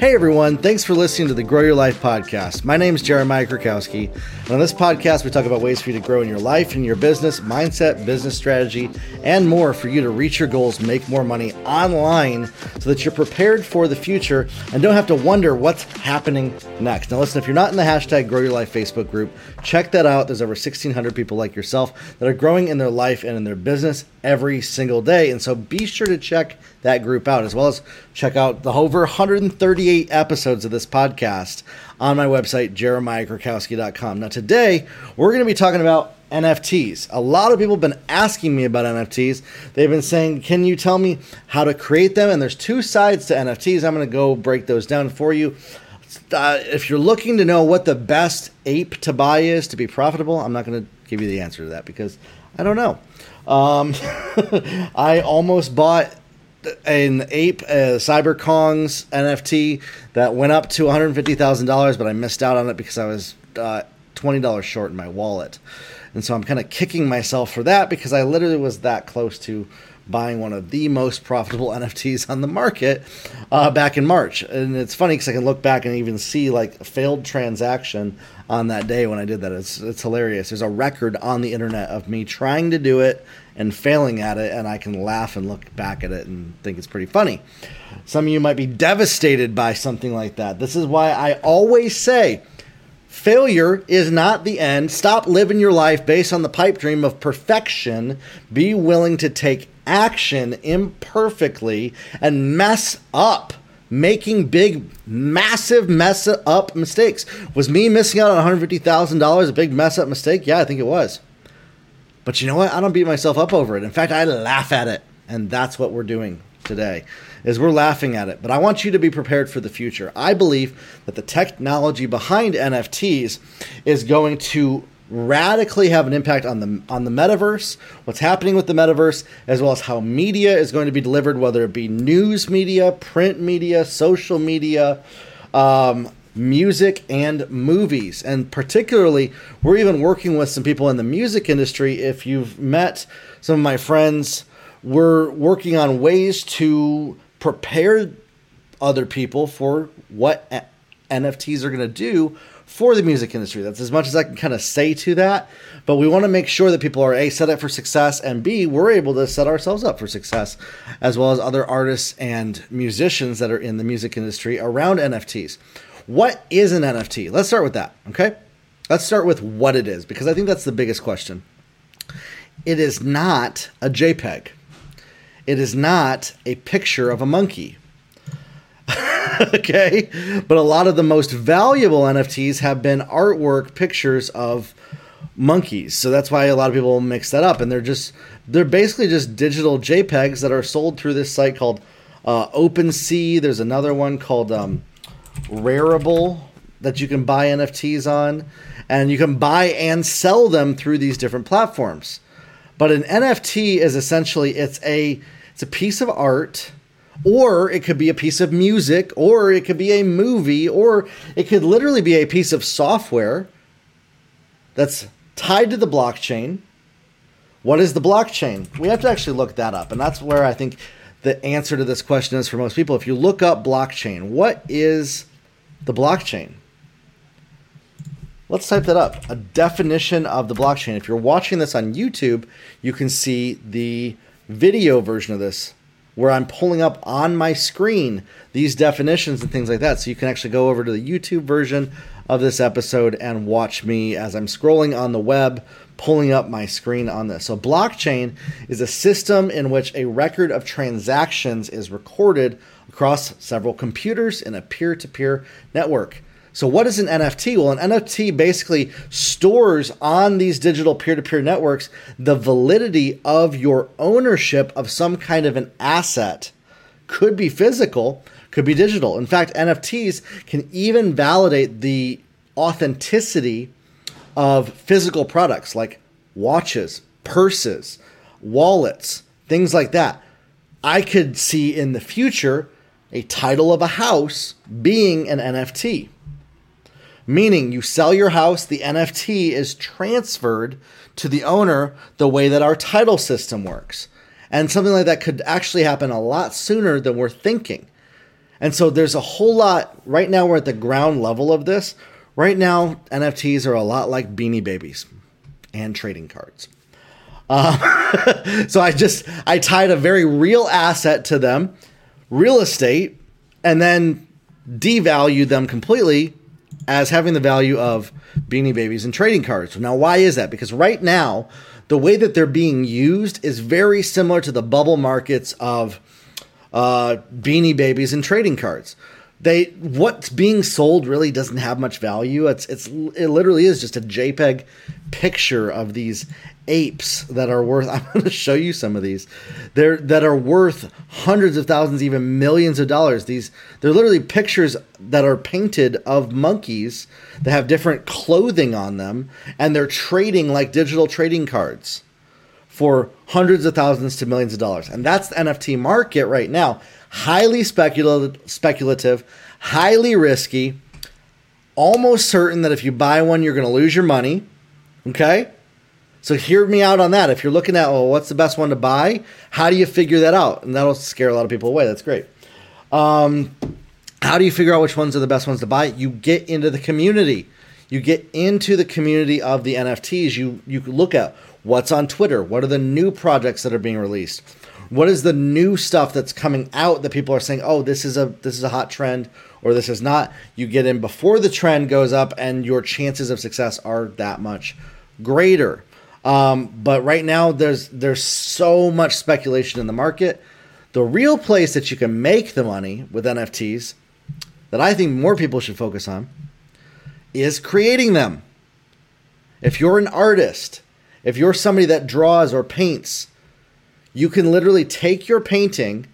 Hey everyone, thanks for listening to the Grow Your Life podcast. My name is Jeremiah Krakowski, and on this podcast, we talk about ways for you to grow in your life and your business, mindset, business strategy, and more for you to reach your goals, make more money online so that you're prepared for the future and don't have to wonder what's happening next. Now, listen, if you're not in the hashtag Grow Your Life Facebook group, check that out. There's over 1,600 people like yourself that are growing in their life and in their business every single day. And so be sure to check that group out, as well as check out the over 138 episodes of this podcast on my website, jeremiahkrakowski.com. Now, today we're going to be talking about NFTs. A lot of people have been asking me about NFTs. They've been saying, Can you tell me how to create them? And there's two sides to NFTs. I'm going to go break those down for you. Uh, if you're looking to know what the best ape to buy is to be profitable, I'm not going to give you the answer to that because I don't know. Um, I almost bought an ape uh, CyberKongz nft that went up to $150000 but i missed out on it because i was uh, $20 short in my wallet. And so i'm kind of kicking myself for that because i literally was that close to buying one of the most profitable nfts on the market uh, back in march. And it's funny because i can look back and even see like a failed transaction on that day when i did that it's, it's hilarious there's a record on the internet of me trying to do it and failing at it, and I can laugh and look back at it and think it's pretty funny. Some of you might be devastated by something like that. This is why I always say failure is not the end. Stop living your life based on the pipe dream of perfection. Be willing to take action imperfectly and mess up making big, massive mess up mistakes. Was me missing out on $150,000 a big mess up mistake? Yeah, I think it was. But you know what? I don't beat myself up over it. In fact, I laugh at it. And that's what we're doing today is we're laughing at it. But I want you to be prepared for the future. I believe that the technology behind NFTs is going to radically have an impact on the on the metaverse, what's happening with the metaverse, as well as how media is going to be delivered, whether it be news media, print media, social media, um, music and movies. And particularly, we're even working with some people in the music industry. If you've met some of my friends, we're working on ways to prepare other people for what NFTs are going to do for the music industry. That's as much as I can kind of say to that. But we want to make sure that people are A, set up for success, and B, we're able to set ourselves up for success, as well as other artists and musicians that are in the music industry around NFTs. What is an NFT? Let's start with that, okay? Let's start with what it is, because I think that's the biggest question. It is not a JPEG. It is not a picture of a monkey. okay? But a lot of the most valuable NFTs have been artwork pictures of monkeys. So that's why a lot of people mix that up and they're just they're basically just digital JPEGs that are sold through this site called uh, OpenSea. There's another one called um, Rarible that you can buy NFTs on, and you can buy and sell them through these different platforms. But an NFT is essentially it's a it's a piece of art, or it could be a piece of music, or it could be a movie, or it could literally be a piece of software that's tied to the blockchain. What is the blockchain? We have to actually look that up, and that's where I think the answer to this question is for most people. If you look up blockchain, what is the blockchain? Let's type that up. A definition of the blockchain. If you're watching this on YouTube, you can see the video version of this where I'm pulling up on my screen these definitions and things like that. So you can actually go over to the YouTube version of this episode and watch me as I'm scrolling on the web, pulling up my screen on this. So, blockchain is a system in which a record of transactions is recorded across several computers in a peer to peer network. So, what is an NFT? Well, an NFT basically stores on these digital peer to peer networks the validity of your ownership of some kind of an asset. Could be physical, could be digital. In fact, NFTs can even validate the authenticity of physical products like watches, purses, wallets, things like that. I could see in the future a title of a house being an NFT. Meaning, you sell your house, the NFT is transferred to the owner the way that our title system works. And something like that could actually happen a lot sooner than we're thinking. And so there's a whole lot right now we're at the ground level of this. Right now NFTs are a lot like beanie babies and trading cards. Uh, so I just I tied a very real asset to them, real estate, and then devalued them completely as having the value of beanie babies and trading cards. Now, why is that? Because right now, the way that they're being used is very similar to the bubble markets of uh, beanie babies and trading cards. They what's being sold really doesn't have much value. It's it's it literally is just a JPEG picture of these apes that are worth I'm going to show you some of these. They're that are worth hundreds of thousands even millions of dollars. These they're literally pictures that are painted of monkeys that have different clothing on them and they're trading like digital trading cards for hundreds of thousands to millions of dollars. And that's the NFT market right now highly speculative, speculative, highly risky, almost certain that if you buy one, you're going to lose your money. Okay? So hear me out on that. If you're looking at, well, what's the best one to buy? How do you figure that out? And that'll scare a lot of people away. That's great. Um, how do you figure out which ones are the best ones to buy? You get into the community. You get into the community of the NFTs. You you look at what's on Twitter. What are the new projects that are being released? What is the new stuff that's coming out that people are saying, "Oh, this is a this is a hot trend," or "This is not." You get in before the trend goes up, and your chances of success are that much greater. Um, but right now, there's there's so much speculation in the market. The real place that you can make the money with NFTs, that I think more people should focus on, is creating them. If you're an artist, if you're somebody that draws or paints, you can literally take your painting,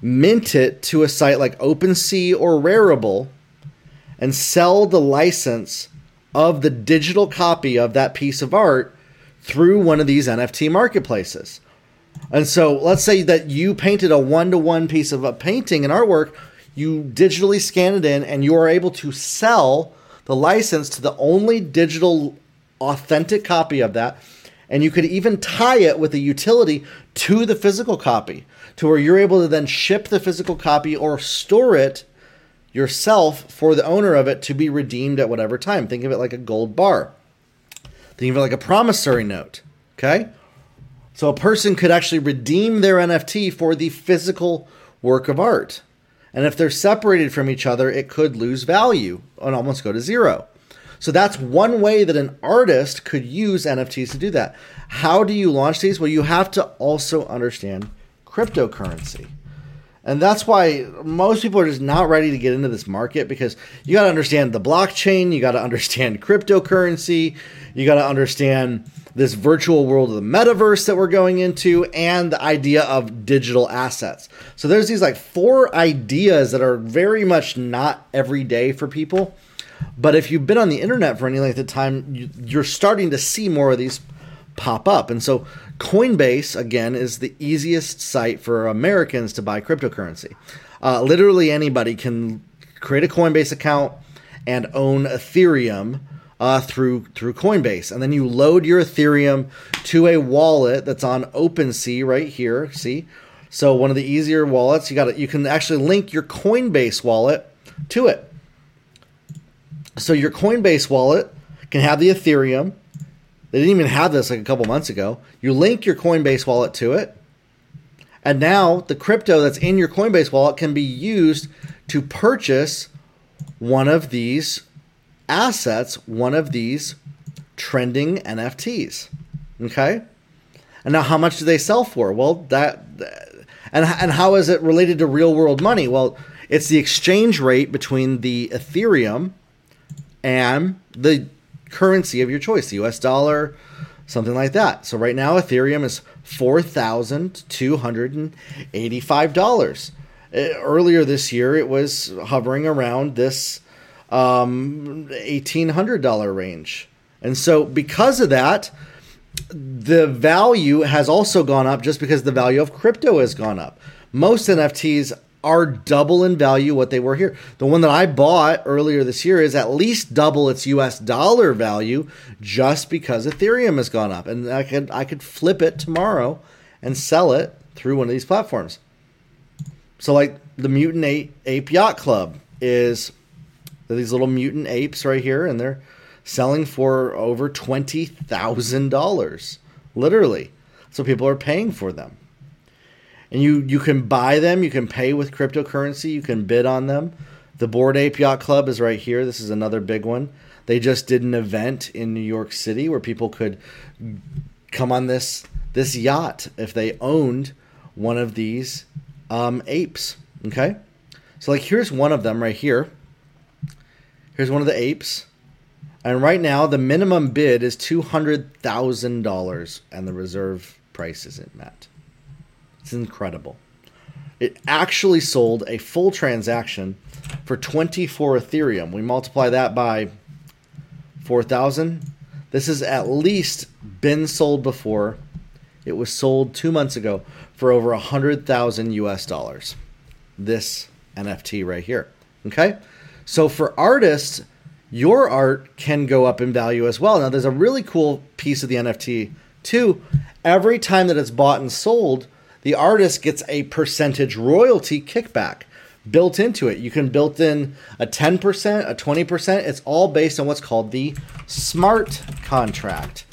mint it to a site like OpenSea or Rarible, and sell the license of the digital copy of that piece of art through one of these NFT marketplaces. And so let's say that you painted a one to one piece of a painting and artwork, you digitally scan it in, and you are able to sell the license to the only digital authentic copy of that and you could even tie it with a utility to the physical copy to where you're able to then ship the physical copy or store it yourself for the owner of it to be redeemed at whatever time. Think of it like a gold bar. Think of it like a promissory note. Okay? So a person could actually redeem their NFT for the physical work of art. And if they're separated from each other, it could lose value and almost go to zero. So that's one way that an artist could use NFTs to do that. How do you launch these? Well, you have to also understand cryptocurrency. And that's why most people are just not ready to get into this market because you got to understand the blockchain, you got to understand cryptocurrency, you got to understand this virtual world of the metaverse that we're going into and the idea of digital assets. So there's these like four ideas that are very much not every day for people. But if you've been on the internet for any length of time, you're starting to see more of these pop up. And so Coinbase, again, is the easiest site for Americans to buy cryptocurrency. Uh, literally anybody can create a Coinbase account and own Ethereum uh, through through Coinbase, and then you load your Ethereum to a wallet that's on OpenSea right here. See, so one of the easier wallets you got it. you can actually link your Coinbase wallet to it. So your Coinbase wallet can have the Ethereum. They didn't even have this like a couple months ago. You link your Coinbase wallet to it. And now the crypto that's in your Coinbase wallet can be used to purchase one of these assets, one of these trending NFTs. Okay? And now how much do they sell for? Well, that and and how is it related to real world money? Well, it's the exchange rate between the Ethereum and the currency of your choice, the US dollar, something like that. So right now, Ethereum is $4,285. Uh, earlier this year, it was hovering around this um, $1,800 range. And so, because of that, the value has also gone up just because the value of crypto has gone up. Most NFTs are double in value what they were here. The one that I bought earlier this year is at least double its US dollar value just because Ethereum has gone up. And I could I could flip it tomorrow and sell it through one of these platforms. So, like the Mutant Ape, Ape Yacht Club is these little mutant apes right here, and they're selling for over twenty thousand dollars, literally. So people are paying for them, and you you can buy them. You can pay with cryptocurrency. You can bid on them. The Bored Ape Yacht Club is right here. This is another big one. They just did an event in New York City where people could come on this this yacht if they owned one of these um, apes. Okay, so like here's one of them right here. Here's one of the apes. And right now, the minimum bid is $200,000 and the reserve price isn't met. It's incredible. It actually sold a full transaction for 24 Ethereum. We multiply that by 4,000. This has at least been sold before. It was sold two months ago for over 100,000 US dollars. This NFT right here. Okay? So for artists, your art can go up in value as well. Now, there's a really cool piece of the NFT too. Every time that it's bought and sold, the artist gets a percentage royalty kickback built into it. You can build in a 10%, a 20%. It's all based on what's called the smart contract.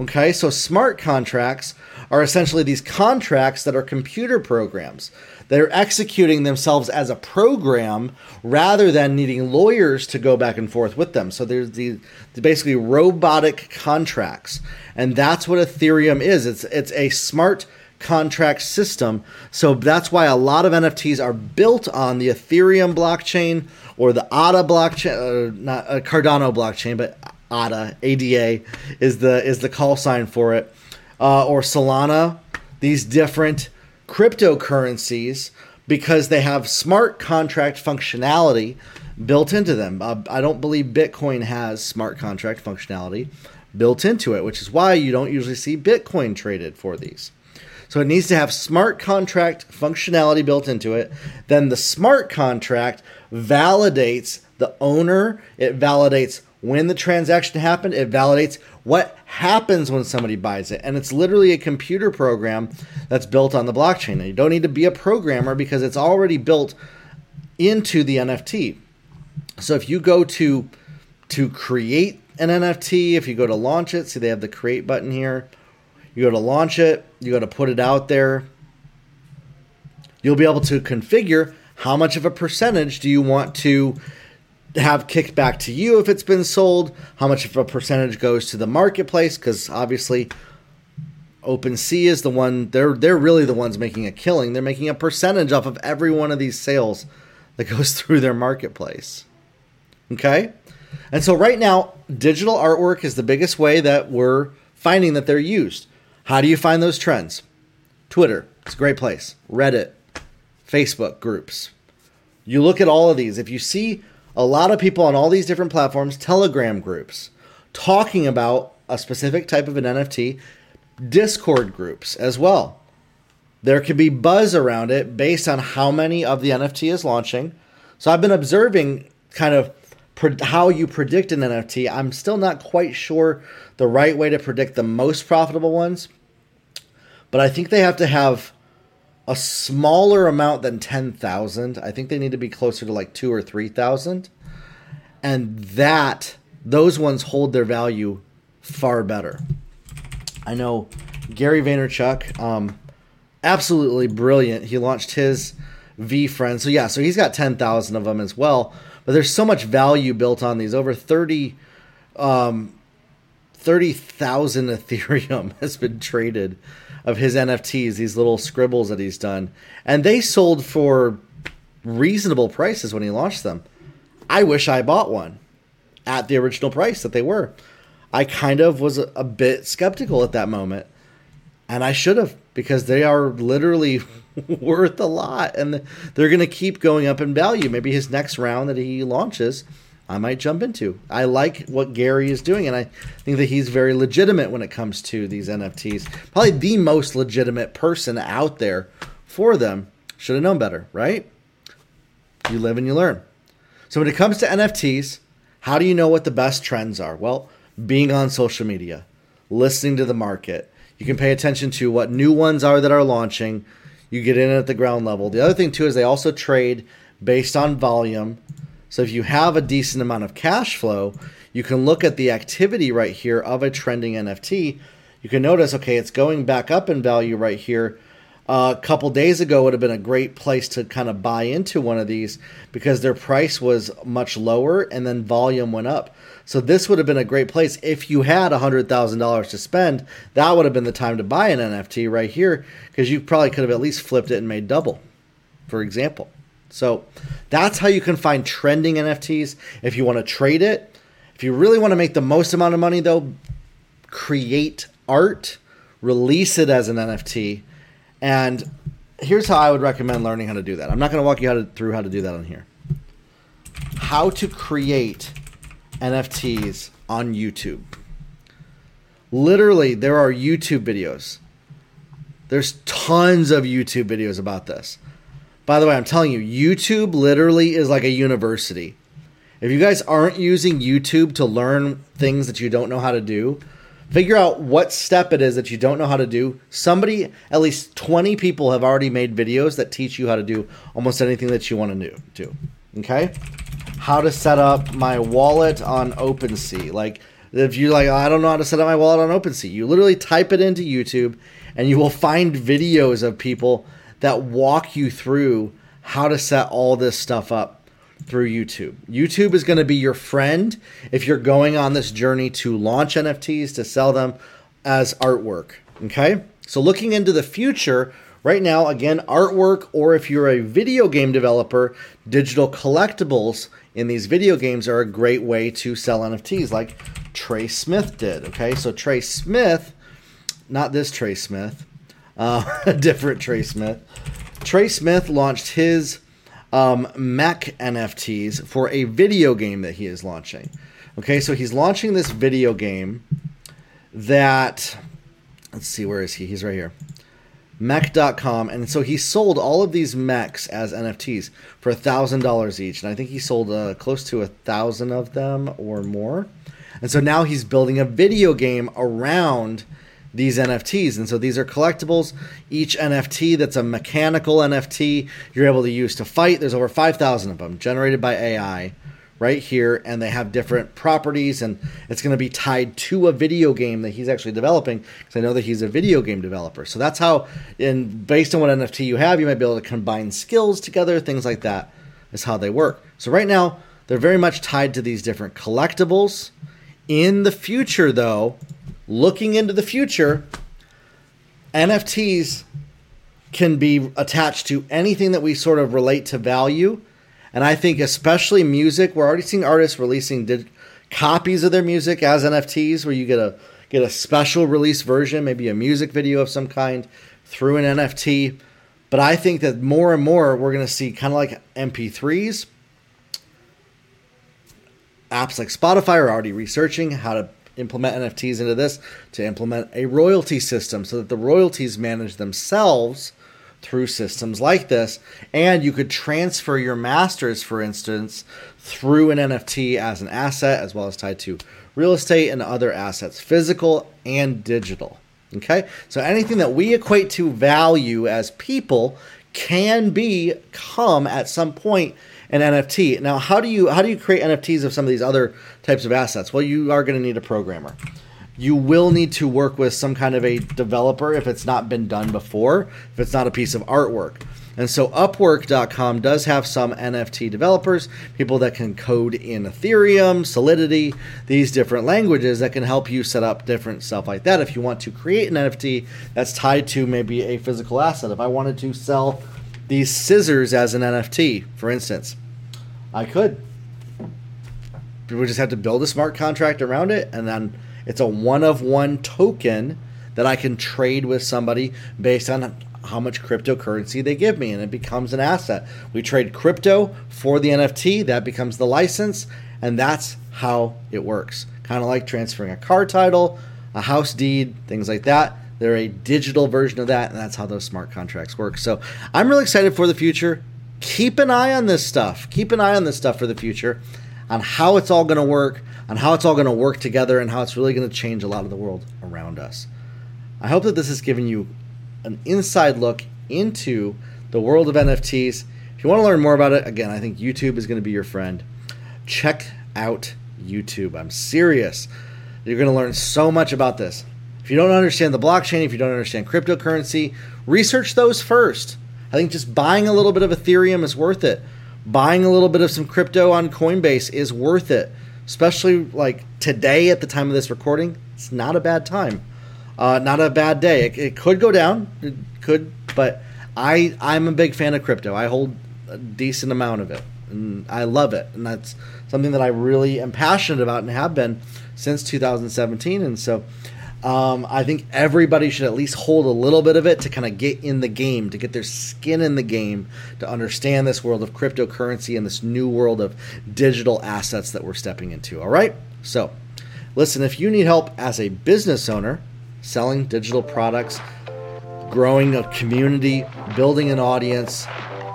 Okay, so smart contracts are essentially these contracts that are computer programs. They're executing themselves as a program rather than needing lawyers to go back and forth with them. So there's the basically robotic contracts, and that's what Ethereum is. It's it's a smart contract system. So that's why a lot of NFTs are built on the Ethereum blockchain or the ADA blockchain, uh, not uh, Cardano blockchain, but ADA ADA is the is the call sign for it, uh, or Solana. These different cryptocurrencies because they have smart contract functionality built into them. Uh, I don't believe Bitcoin has smart contract functionality built into it, which is why you don't usually see Bitcoin traded for these. So it needs to have smart contract functionality built into it. Then the smart contract validates the owner, it validates when the transaction happened, it validates what happens when somebody buys it. And it's literally a computer program that's built on the blockchain. And you don't need to be a programmer because it's already built into the NFT. So if you go to to create an NFT, if you go to launch it, see they have the create button here. You go to launch it, you go to put it out there. You'll be able to configure how much of a percentage do you want to have kicked back to you if it's been sold, how much of a percentage goes to the marketplace because obviously OpenSea is the one they're they're really the ones making a killing. They're making a percentage off of every one of these sales that goes through their marketplace. Okay? And so right now, digital artwork is the biggest way that we're finding that they're used. How do you find those trends? Twitter, it's a great place. Reddit, Facebook groups. You look at all of these. If you see a lot of people on all these different platforms, Telegram groups, talking about a specific type of an NFT, Discord groups as well. There could be buzz around it based on how many of the NFT is launching. So I've been observing kind of how you predict an NFT. I'm still not quite sure the right way to predict the most profitable ones, but I think they have to have a smaller amount than 10,000. I think they need to be closer to like 2 or 3,000. And that those ones hold their value far better. I know Gary Vaynerchuk um absolutely brilliant. He launched his VeeFriend. So yeah, so he's got 10,000 of them as well. But there's so much value built on these. Over 30 um 30,000 Ethereum has been traded of his NFTs, these little scribbles that he's done, and they sold for reasonable prices when he launched them. I wish I bought one at the original price that they were. I kind of was a, bit skeptical at that moment, and I should have because they are literally worth a lot, and they're going to keep going up in value. Maybe his next round that he launches I might jump into. I like what Gary is doing, and I think that he's very legitimate when it comes to these NFTs. Probably the most legitimate person out there for them. Should have known better, right? You live and you learn. So when it comes to NFTs, how do you know what the best trends are? Well, being on social media, listening to the market. You can pay attention to what new ones are that are launching. You get in at the ground level. The other thing too is they also trade based on volume. So if you have a decent amount of cash flow, you can look at the activity right here of a trending NFT. You can notice, okay, it's going back up in value right here. Uh, a couple days ago would have been a great place to kind of buy into one of these because their price was much lower and then volume went up. So this would have been a great place if you had $100,000 to spend. That would have been the time to buy an NFT right here because you probably could have at least flipped it and made double, for example. So that's how you can find trending NFTs. If you want to trade it, if you really want to make the most amount of money, though, create art, release it as an NFT, and here's how I would recommend learning how to do that. I'm not going to walk you how to, through how to do that on here. How to create NFTs on YouTube. Literally, there are YouTube videos. There's tons of YouTube videos about this. By the way, I'm telling you, YouTube literally is like a university. If you guys aren't using YouTube to learn things that you don't know how to do, figure out what step it is that you don't know how to do. Somebody, at least 20 people have already made videos that teach you how to do almost anything that you want to do. Okay? How to set up my wallet on OpenSea. Like, if you're like, I don't know how to set up my wallet on OpenSea, you literally type it into YouTube and you will find videos of people that walk you through how to set all this stuff up through YouTube. YouTube is going to be your friend if you're going on this journey to launch NFTs, to sell them as artwork. Okay? So, looking into the future, right now, again, artwork, or if you're a video game developer, digital collectibles in these video games are a great way to sell NFTs, like Trey Smith did. Okay? So, Trey Smith, not this Trey Smith, uh, a different Trey Smith. Trey Smith launched his um, mech NFTs for a video game that he is launching. Okay, so he's launching this video game that, let's see, where is he? He's right here. Mech.com. And so he sold all of these mechs as NFTs for $1,000 each. And I think he sold uh, close to a thousand of them or more. And so now he's building a video game around these NFTs. And so these are collectibles. Each NFT that's a mechanical NFT you're able to use to fight. There's over 5,000 of them generated by AI right here. And they have different properties. And it's going to be tied to a video game that he's actually developing because I know that he's a video game developer. So that's how, in based on what NFT you have, you might be able to combine skills together. Things like that is how they work. So right now, they're very much tied to these different collectibles. In the future, though, looking into the future, NFTs can be attached to anything that we sort of relate to value. And I think, especially music, we're already seeing artists releasing copies of their music as NFTs, where you get a get a special release version, maybe a music video of some kind, through an NFT. But I think that more and more we're going to see kind of like MP3s. Apps like Spotify are already researching how to implement NFTs into this to implement a royalty system so that the royalties manage themselves through systems like this. And you could transfer your masters, for instance, through an NFT as an asset, as well as tied to real estate and other assets, physical and digital. Okay, so anything that we equate to value as people can become at some point an NFT. Now, how do you how do you create NFTs of some of these other types of assets? Well, you are going to need a programmer. You will need to work with some kind of a developer if it's not been done before, if it's not a piece of artwork. And so Upwork.com does have some NFT developers, people that can code in Ethereum, Solidity, these different languages that can help you set up different stuff like that. If you want to create an NFT that's tied to maybe a physical asset, if I wanted to sell these scissors as an NFT, for instance. I could. We just have to build a smart contract around it, and then it's a one of one token that I can trade with somebody based on how much cryptocurrency they give me, and it becomes an asset. We trade crypto for the NFT, that becomes the license, and that's how it works. Kind of like transferring a car title, a house deed, things like that. They're a digital version of that, and that's how those smart contracts work. So I'm really excited for the future. Keep an eye on this stuff. Keep an eye on this stuff for the future, on how it's all going to work, on how it's all going to work together, and how it's really going to change a lot of the world around us. I hope that this has given you an inside look into the world of NFTs. If you want to learn more about it, again, I think YouTube is going to be your friend. Check out YouTube. I'm serious. You're going to learn so much about this. If you don't understand the blockchain, if you don't understand cryptocurrency, research those first. I think just buying a little bit of Ethereum is worth it. Buying a little bit of some crypto on Coinbase is worth it. Especially like today at the time of this recording, it's not a bad time. Uh, not a bad day. It, it could go down, it could, but I I'm a big fan of crypto. I hold a decent amount of it, and I love it, and that's something that I really am passionate about and have been since 2017. And so, um, I think everybody should at least hold a little bit of it to kind of get in the game, to get their skin in the game, to understand this world of cryptocurrency and this new world of digital assets that we're stepping into. All right, so. Listen, if you need help as a business owner selling digital products, growing a community, building an audience,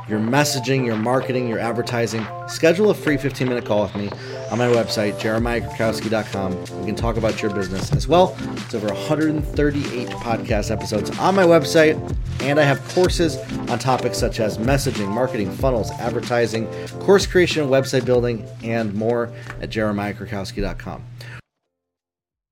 your messaging, your marketing, your advertising, schedule a free 15 minute call with me on my website, jeremiahkrakowski.com. We can talk about your business as well. It's over 138 podcast episodes on my website, and I have courses on topics such as messaging, marketing, funnels, advertising, course creation, website building, and more at jeremiahkrakowski.com.